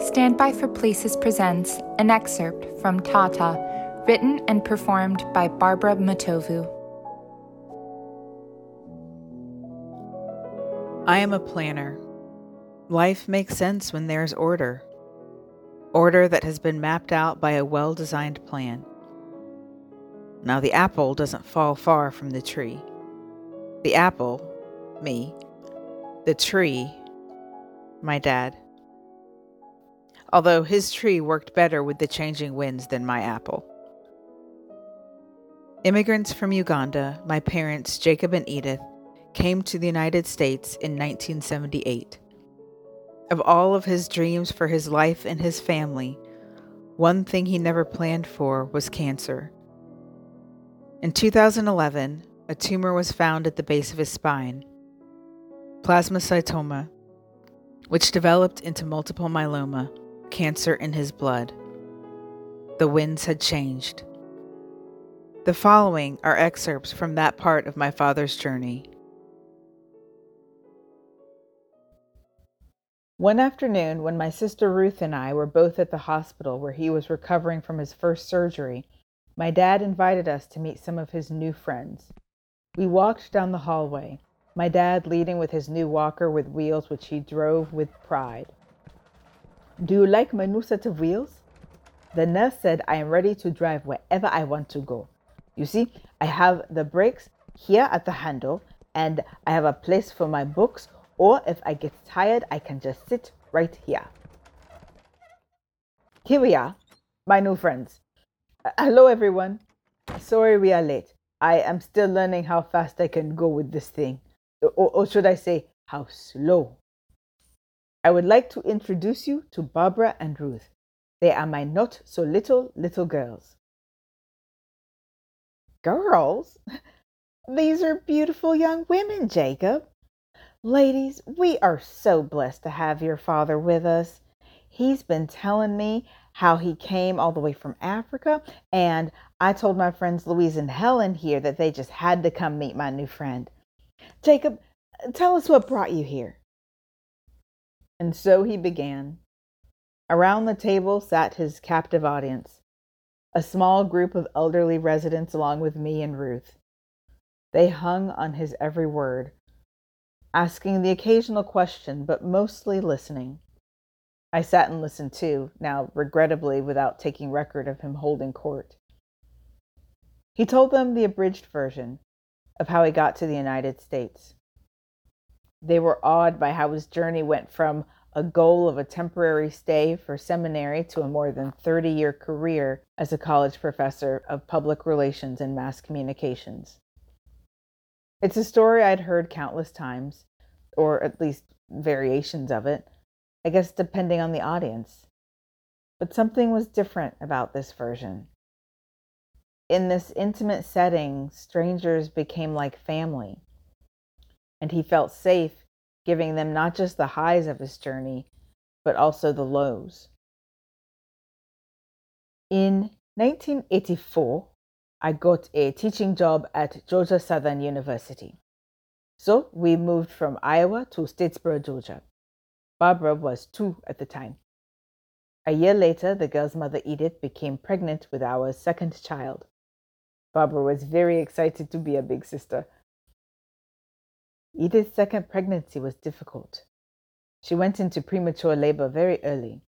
Stand By for Places presents an excerpt from Tata, written and performed by Barbara Matovu. I am a planner. Life makes sense when there's order. Order that has been mapped out by a well designed plan. Now, the apple doesn't fall far from the tree. The apple, me. The tree, my dad although his tree worked better with the changing winds than my apple. Immigrants from Uganda, my parents, Jacob and Edith, came to the United States in 1978. Of all of his dreams for his life and his family, one thing he never planned for was cancer. In 2011, a tumor was found at the base of his spine, plasmacytoma, which developed into multiple myeloma cancer in his blood. The winds had changed. The following are excerpts from that part of my father's journey. One afternoon, when my sister Ruth and I were both at the hospital where he was recovering from his first surgery, my dad invited us to meet some of his new friends. We walked down the hallway, my dad leading with his new walker with wheels which he drove with pride. Do you like my new set of wheels? The nurse said I am ready to drive wherever I want to go. You see, I have the brakes here at the handle, and I have a place for my books, or if I get tired, I can just sit right here. Here we are, my new friends. Uh, hello, everyone. Sorry we are late. I am still learning how fast I can go with this thing. Or, or should I say, how slow I would like to introduce you to Barbara and Ruth. They are my not so little little girls. Girls? These are beautiful young women, Jacob. Ladies, we are so blessed to have your father with us. He's been telling me how he came all the way from Africa, and I told my friends Louise and Helen here that they just had to come meet my new friend. Jacob, tell us what brought you here. And so he began. Around the table sat his captive audience, a small group of elderly residents along with me and Ruth. They hung on his every word, asking the occasional question, but mostly listening. I sat and listened too, now regrettably without taking record of him holding court. He told them the abridged version of how he got to the United States. They were awed by how his journey went from a goal of a temporary stay for seminary to a more than 30 year career as a college professor of public relations and mass communications. It's a story I'd heard countless times, or at least variations of it, I guess depending on the audience. But something was different about this version. In this intimate setting, strangers became like family and he felt safe giving them not just the highs of his journey, but also the lows. In 1984, I got a teaching job at Georgia Southern University. So we moved from Iowa to Statesboro, Georgia. Barbara was two at the time. A year later, the girl's mother, Edith, became pregnant with our second child. Barbara was very excited to be a big sister Edith's second pregnancy was difficult. She went into premature labor very early.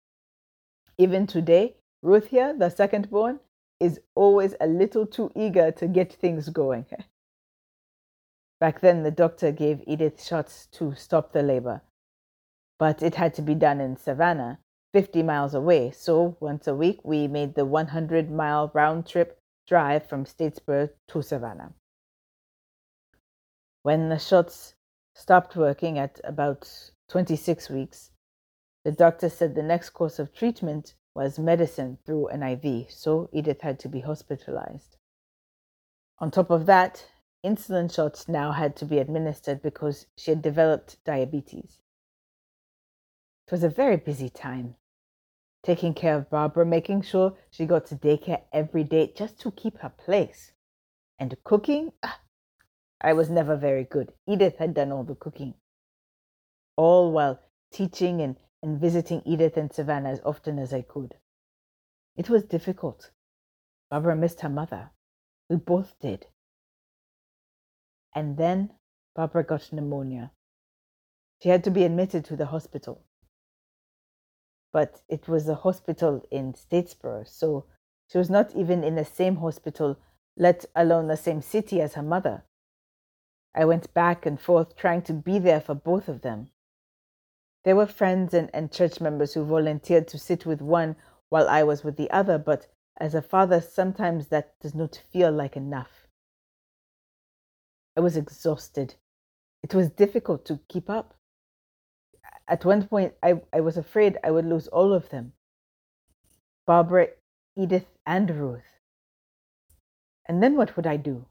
Even today, Ruth here, the second born, is always a little too eager to get things going. Back then, the doctor gave Edith shots to stop the labor, but it had to be done in Savannah, 50 miles away. So once a week, we made the 100 mile round trip drive from Statesboro to Savannah. When the shots stopped working at about 26 weeks, the doctor said the next course of treatment was medicine through an IV, so Edith had to be hospitalized. On top of that, insulin shots now had to be administered because she had developed diabetes. It was a very busy time. Taking care of Barbara, making sure she got to daycare every day just to keep her place. And cooking, ah, I was never very good. Edith had done all the cooking. All while teaching and and visiting Edith and Savannah as often as I could. It was difficult. Barbara missed her mother. We both did. And then Barbara got pneumonia. She had to be admitted to the hospital. But it was a hospital in Statesboro, so she was not even in the same hospital, let alone the same city as her mother. I went back and forth trying to be there for both of them. There were friends and, and church members who volunteered to sit with one while I was with the other, but as a father, sometimes that does not feel like enough. I was exhausted. It was difficult to keep up. At one point, I, I was afraid I would lose all of them Barbara, Edith, and Ruth. And then what would I do?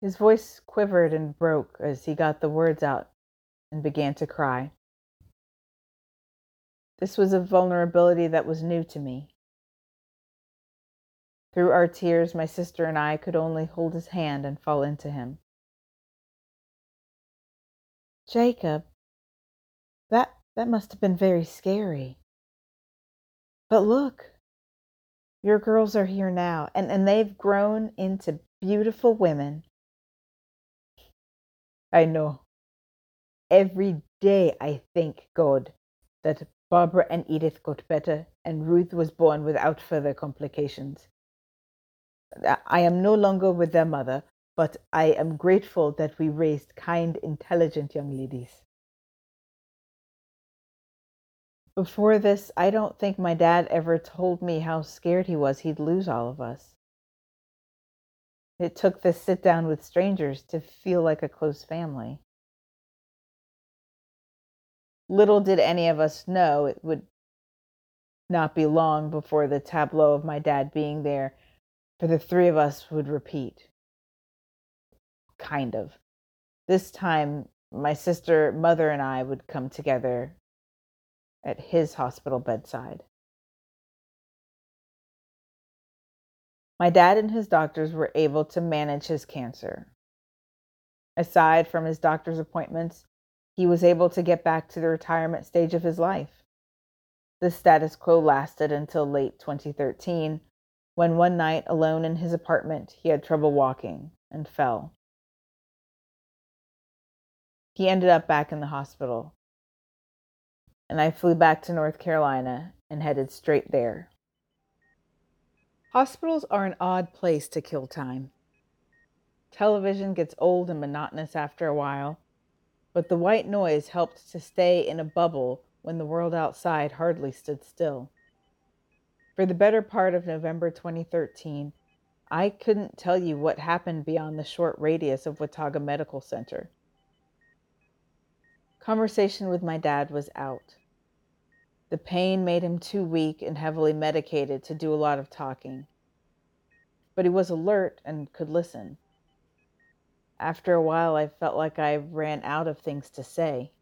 His voice quivered and broke as he got the words out and began to cry. This was a vulnerability that was new to me. Through our tears, my sister and I could only hold his hand and fall into him. Jacob, that that must have been very scary. But look, your girls are here now, and, and they've grown into beautiful women I know. Every day I thank God that Barbara and Edith got better and Ruth was born without further complications. I am no longer with their mother, but I am grateful that we raised kind, intelligent young ladies. Before this, I don't think my dad ever told me how scared he was he'd lose all of us. It took this sit down with strangers to feel like a close family. Little did any of us know it would not be long before the tableau of my dad being there for the three of us would repeat. Kind of. This time, my sister, mother, and I would come together at his hospital bedside. My dad and his doctors were able to manage his cancer. Aside from his doctor's appointments, he was able to get back to the retirement stage of his life. The status quo lasted until late 2013, when one night, alone in his apartment, he had trouble walking and fell. He ended up back in the hospital, and I flew back to North Carolina and headed straight there. Hospitals are an odd place to kill time. Television gets old and monotonous after a while, but the white noise helped to stay in a bubble when the world outside hardly stood still. For the better part of November 2013, I couldn't tell you what happened beyond the short radius of Watauga Medical Center. Conversation with my dad was out. The pain made him too weak and heavily medicated to do a lot of talking. But he was alert and could listen. After a while, I felt like I ran out of things to say.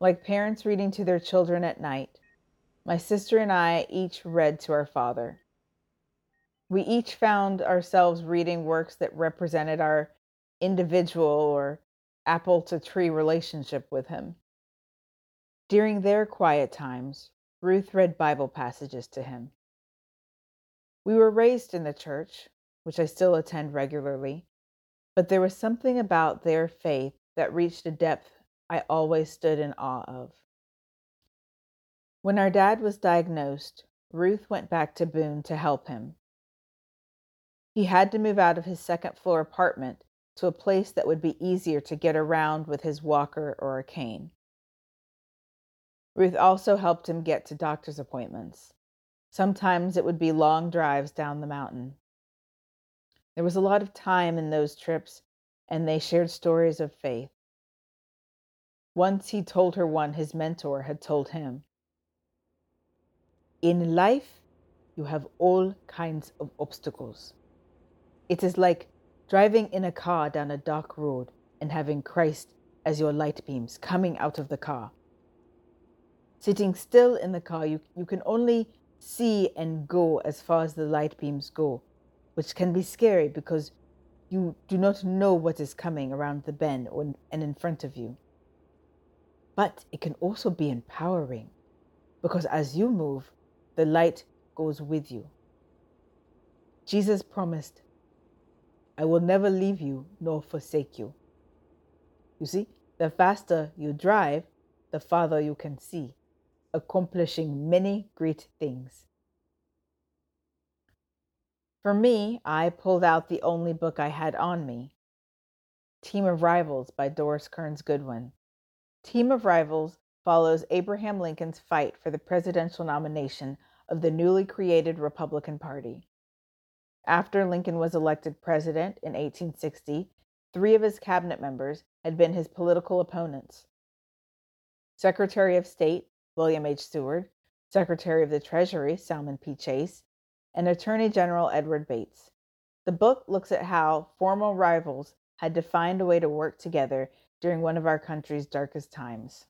Like parents reading to their children at night, my sister and I each read to our father. We each found ourselves reading works that represented our individual or apple to tree relationship with him. During their quiet times, Ruth read Bible passages to him. We were raised in the church, which I still attend regularly, but there was something about their faith that reached a depth I always stood in awe of. When our dad was diagnosed, Ruth went back to Boone to help him. He had to move out of his second floor apartment to a place that would be easier to get around with his walker or a cane. Ruth also helped him get to doctor's appointments. Sometimes it would be long drives down the mountain. There was a lot of time in those trips, and they shared stories of faith. Once he told her one his mentor had told him In life, you have all kinds of obstacles. It is like driving in a car down a dark road and having Christ as your light beams coming out of the car sitting still in the car, you, you can only see and go as far as the light beams go, which can be scary because you do not know what is coming around the bend or, and in front of you. but it can also be empowering because as you move, the light goes with you. Jesus promised, I will never leave you nor forsake you. You see, the faster you drive, the farther you can see, accomplishing many great things. For me, I pulled out the only book I had on me Team of Rivals by Doris Kearns Goodwin. Team of Rivals follows Abraham Lincoln's fight for the presidential nomination of the newly created Republican Party. After Lincoln was elected president in 1860, three of his cabinet members had been his political opponents Secretary of State William H. Seward, Secretary of the Treasury Salmon P. Chase, and Attorney General Edward Bates. The book looks at how formal rivals had to find a way to work together during one of our country's darkest times.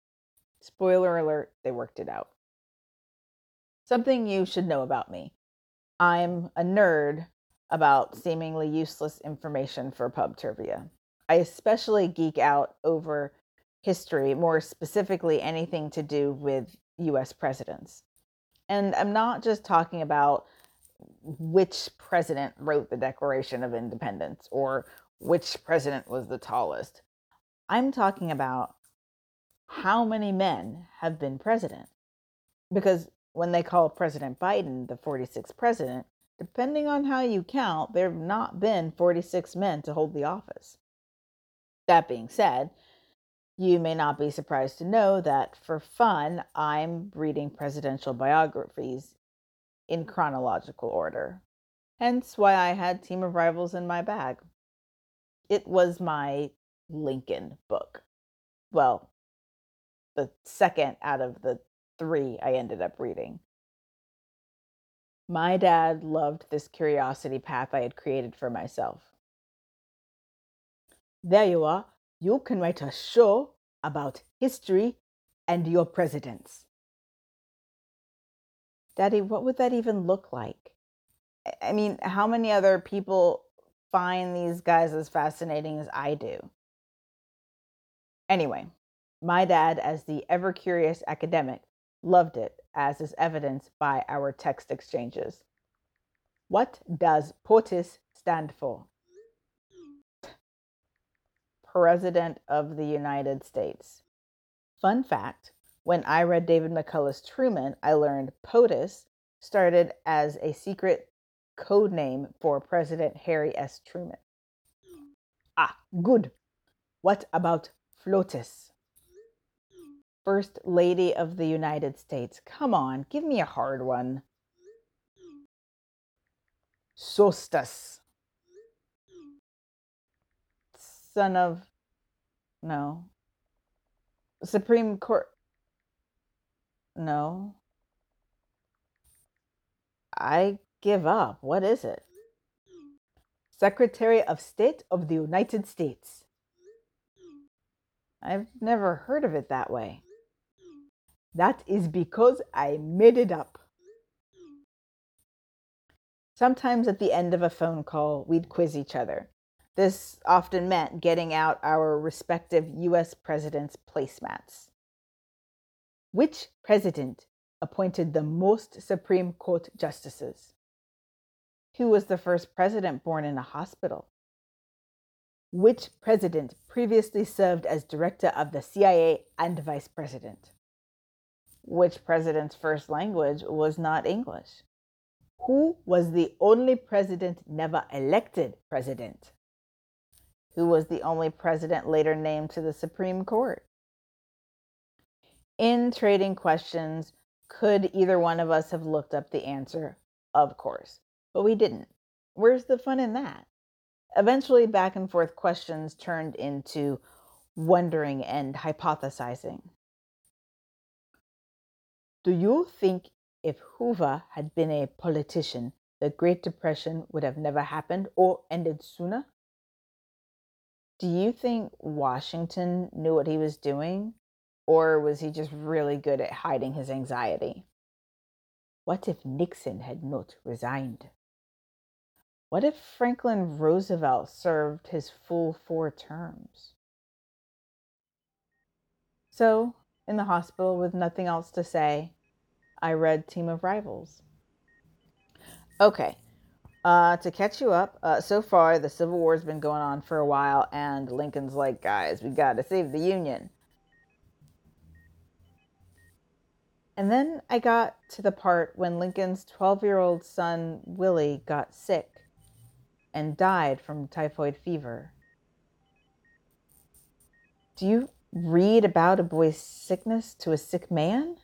Spoiler alert, they worked it out. Something you should know about me I'm a nerd about seemingly useless information for pub trivia. I especially geek out over history, more specifically, anything to do with US presidents. And I'm not just talking about which president wrote the Declaration of Independence or which president was the tallest. I'm talking about how many men have been president. Because when they call President Biden the 46th president, depending on how you count, there have not been 46 men to hold the office. That being said, you may not be surprised to know that for fun, I'm reading presidential biographies in chronological order. Hence why I had Team of Rivals in my bag. It was my Lincoln book. Well, the second out of the three I ended up reading. My dad loved this curiosity path I had created for myself. There you are. You can write a show about history and your presidents. Daddy, what would that even look like? I mean, how many other people find these guys as fascinating as I do? Anyway, my dad, as the ever curious academic, loved it, as is evidenced by our text exchanges. What does POTUS stand for? President of the United States. Fun fact when I read David McCullough's Truman, I learned POTUS started as a secret code name for President Harry S. Truman. Ah, good. What about FLOTUS? First Lady of the United States. Come on, give me a hard one. Sostas. Son of. No. Supreme Court. No. I give up. What is it? Secretary of State of the United States. I've never heard of it that way. That is because I made it up. Sometimes at the end of a phone call, we'd quiz each other. This often meant getting out our respective US presidents' placemats. Which president appointed the most Supreme Court justices? Who was the first president born in a hospital? Which president previously served as director of the CIA and vice president? Which president's first language was not English? Who was the only president never elected president? Who was the only president later named to the Supreme Court? In trading questions, could either one of us have looked up the answer? Of course, but we didn't. Where's the fun in that? Eventually, back and forth questions turned into wondering and hypothesizing. Do you think if Hoover had been a politician, the Great Depression would have never happened or ended sooner? Do you think Washington knew what he was doing? Or was he just really good at hiding his anxiety? What if Nixon had not resigned? What if Franklin Roosevelt served his full four terms? So, in the hospital with nothing else to say, I read Team of Rivals. Okay, uh, to catch you up, uh, so far the Civil War's been going on for a while, and Lincoln's like, guys, we gotta save the Union. And then I got to the part when Lincoln's 12 year old son, Willie, got sick and died from typhoid fever. Do you read about a boy's sickness to a sick man?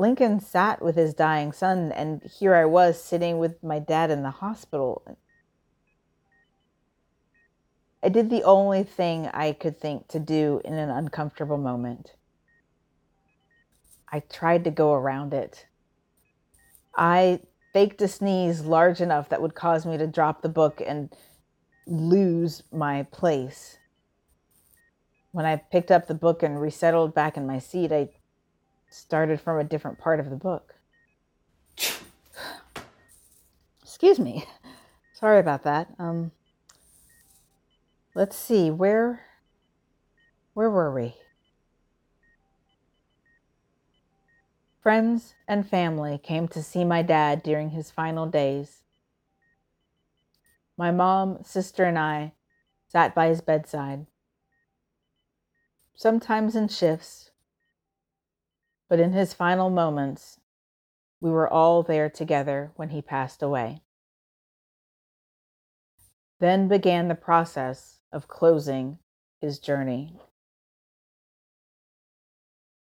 Lincoln sat with his dying son, and here I was sitting with my dad in the hospital. I did the only thing I could think to do in an uncomfortable moment. I tried to go around it. I faked a sneeze large enough that would cause me to drop the book and lose my place. When I picked up the book and resettled back in my seat, I started from a different part of the book. Excuse me. Sorry about that. Um, let's see where where were we? Friends and family came to see my dad during his final days. My mom, sister, and I sat by his bedside. Sometimes in shifts, but in his final moments, we were all there together when he passed away. Then began the process of closing his journey.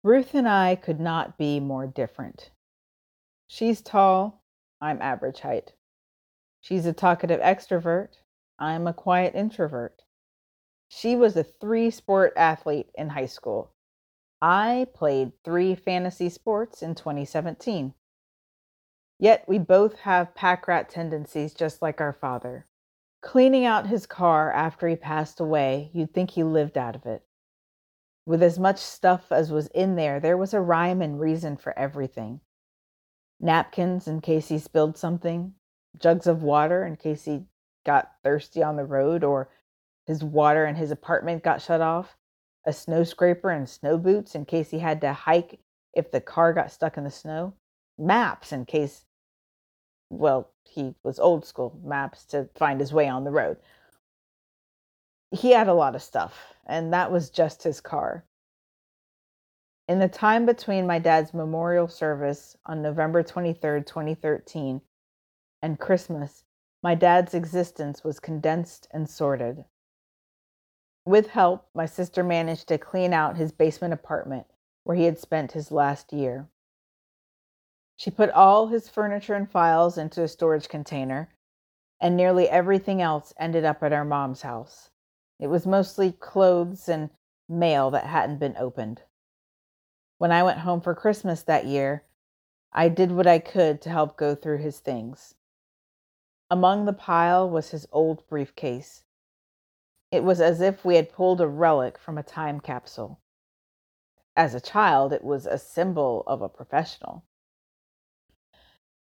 Ruth and I could not be more different. She's tall, I'm average height. She's a talkative extrovert, I'm a quiet introvert. She was a three sport athlete in high school I played three fantasy sports in 2017. Yet we both have pack rat tendencies just like our father. Cleaning out his car after he passed away, you'd think he lived out of it. With as much stuff as was in there, there was a rhyme and reason for everything napkins in case he spilled something, jugs of water in case he got thirsty on the road or his water in his apartment got shut off, a snow scraper and snow boots in case he had to hike if the car got stuck in the snow, maps in case, well, he was old school, maps to find his way on the road. He had a lot of stuff, and that was just his car. In the time between my dad's memorial service on November 23, 2013, and Christmas, my dad's existence was condensed and sorted. With help, my sister managed to clean out his basement apartment where he had spent his last year. She put all his furniture and files into a storage container, and nearly everything else ended up at our mom's house. It was mostly clothes and mail that hadn't been opened. When I went home for Christmas that year, I did what I could to help go through his things. Among the pile was his old briefcase. It was as if we had pulled a relic from a time capsule. As a child, it was a symbol of a professional.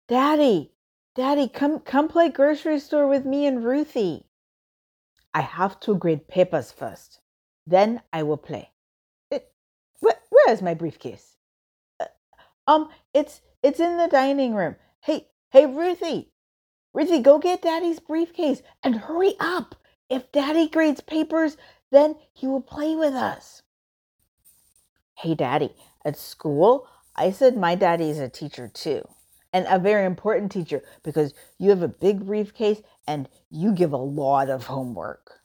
Daddy, Daddy, come come play grocery store with me and Ruthie. I have to grade papers first. Then I will play. It, wh- where is my briefcase? Uh, um, it's it's in the dining room. Hey, hey, Ruthie, Ruthie, go get Daddy's briefcase and hurry up. If daddy grades papers, then he will play with us. Hey, daddy, at school, I said my daddy is a teacher too, and a very important teacher because you have a big briefcase and you give a lot of homework.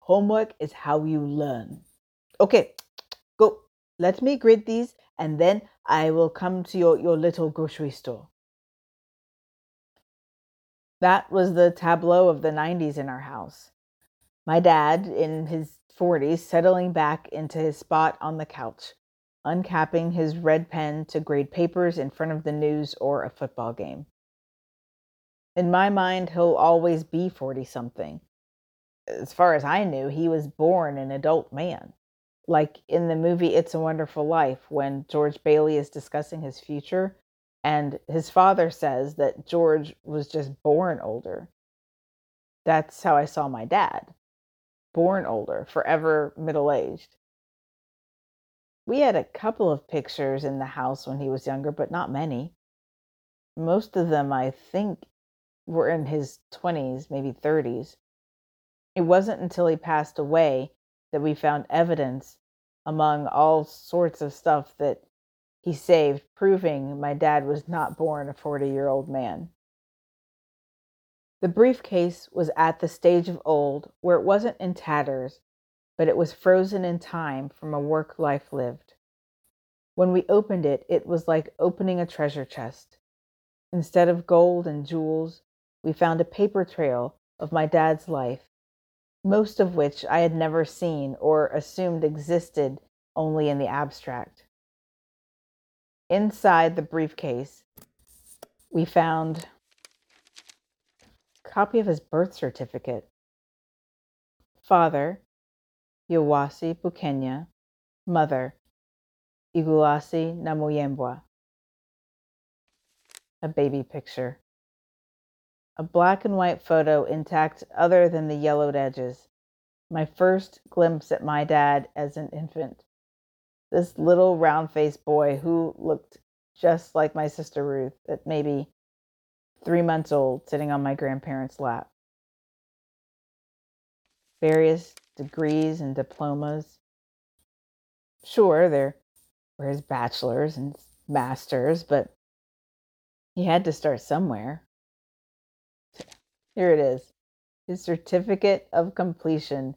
Homework is how you learn. Okay, go. Let me grade these and then I will come to your, your little grocery store. That was the tableau of the 90s in our house. My dad, in his 40s, settling back into his spot on the couch, uncapping his red pen to grade papers in front of the news or a football game. In my mind, he'll always be 40 something. As far as I knew, he was born an adult man. Like in the movie It's a Wonderful Life, when George Bailey is discussing his future and his father says that George was just born older. That's how I saw my dad born older, forever middle aged. We had a couple of pictures in the house when he was younger, but not many. Most of them, I think, were in his 20s, maybe 30s. It wasn't until he passed away that we found evidence among all sorts of stuff that he saved, proving my dad was not born a 40 year old man. The briefcase was at the stage of old where it wasn't in tatters, but it was frozen in time from a work life lived. When we opened it, it was like opening a treasure chest. Instead of gold and jewels, we found a paper trail of my dad's life, most of which I had never seen or assumed existed only in the abstract. Inside the briefcase, we found a copy of his birth certificate. Father, Yowasi Bukenya. Mother, Igulasi Namuyembwa. A baby picture. A black and white photo intact other than the yellowed edges. My first glimpse at my dad as an infant. This little round faced boy who looked just like my sister Ruth at maybe three months old, sitting on my grandparents' lap. Various degrees and diplomas. Sure, there were his bachelor's and master's, but he had to start somewhere. Here it is his certificate of completion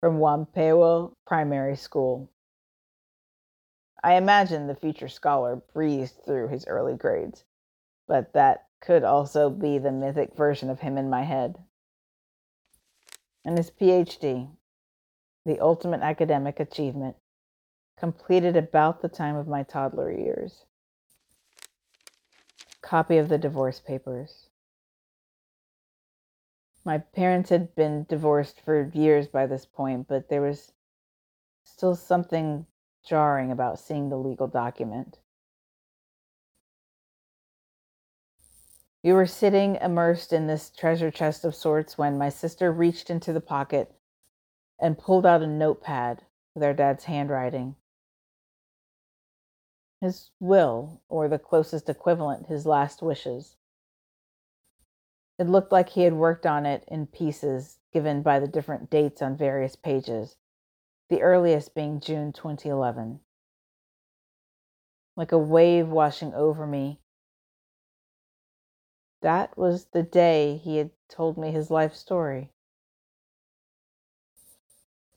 from Wampewo Primary School. I imagine the future scholar breezed through his early grades, but that could also be the mythic version of him in my head. And his PhD, the ultimate academic achievement, completed about the time of my toddler years. Copy of the divorce papers. My parents had been divorced for years by this point, but there was still something jarring about seeing the legal document. We were sitting immersed in this treasure chest of sorts when my sister reached into the pocket and pulled out a notepad with our dad's handwriting. His will, or the closest equivalent, his last wishes. It looked like he had worked on it in pieces given by the different dates on various pages, the earliest being June 2011. Like a wave washing over me, that was the day he had told me his life story.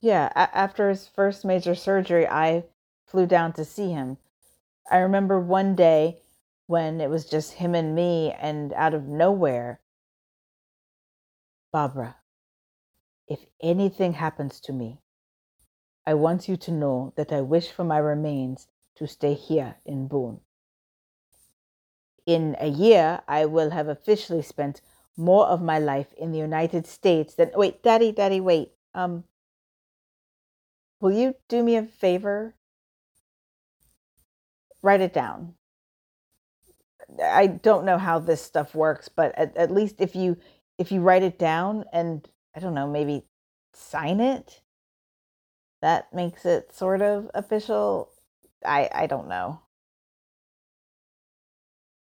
Yeah, a- after his first major surgery, I flew down to see him. I remember one day when it was just him and me, and out of nowhere, Barbara, if anything happens to me, I want you to know that I wish for my remains to stay here in Boone in a year, I will have officially spent more of my life in the United States than. Wait, Daddy, Daddy, wait. Um, will you do me a favor? Write it down. I don't know how this stuff works, but at, at least if you if you write it down and I don't know, maybe sign it, that makes it sort of official. I I don't know.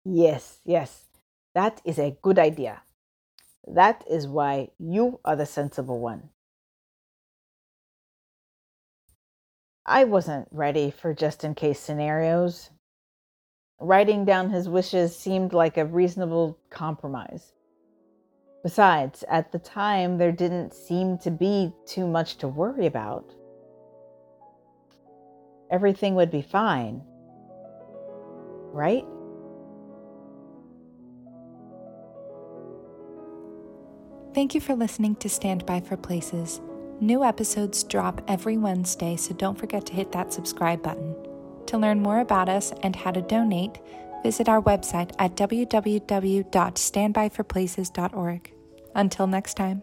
Yes, yes, that is a good idea. That is why you are the sensible one. I wasn't ready for just in case scenarios. Writing down his wishes seemed like a reasonable compromise. Besides, at the time, there didn't seem to be too much to worry about. Everything would be fine. Right? Thank you for listening to Stand By for Places. New episodes drop every Wednesday, so don't forget to hit that subscribe button. To learn more about us and how to donate, visit our website at www.standbyforplaces.org. Until next time.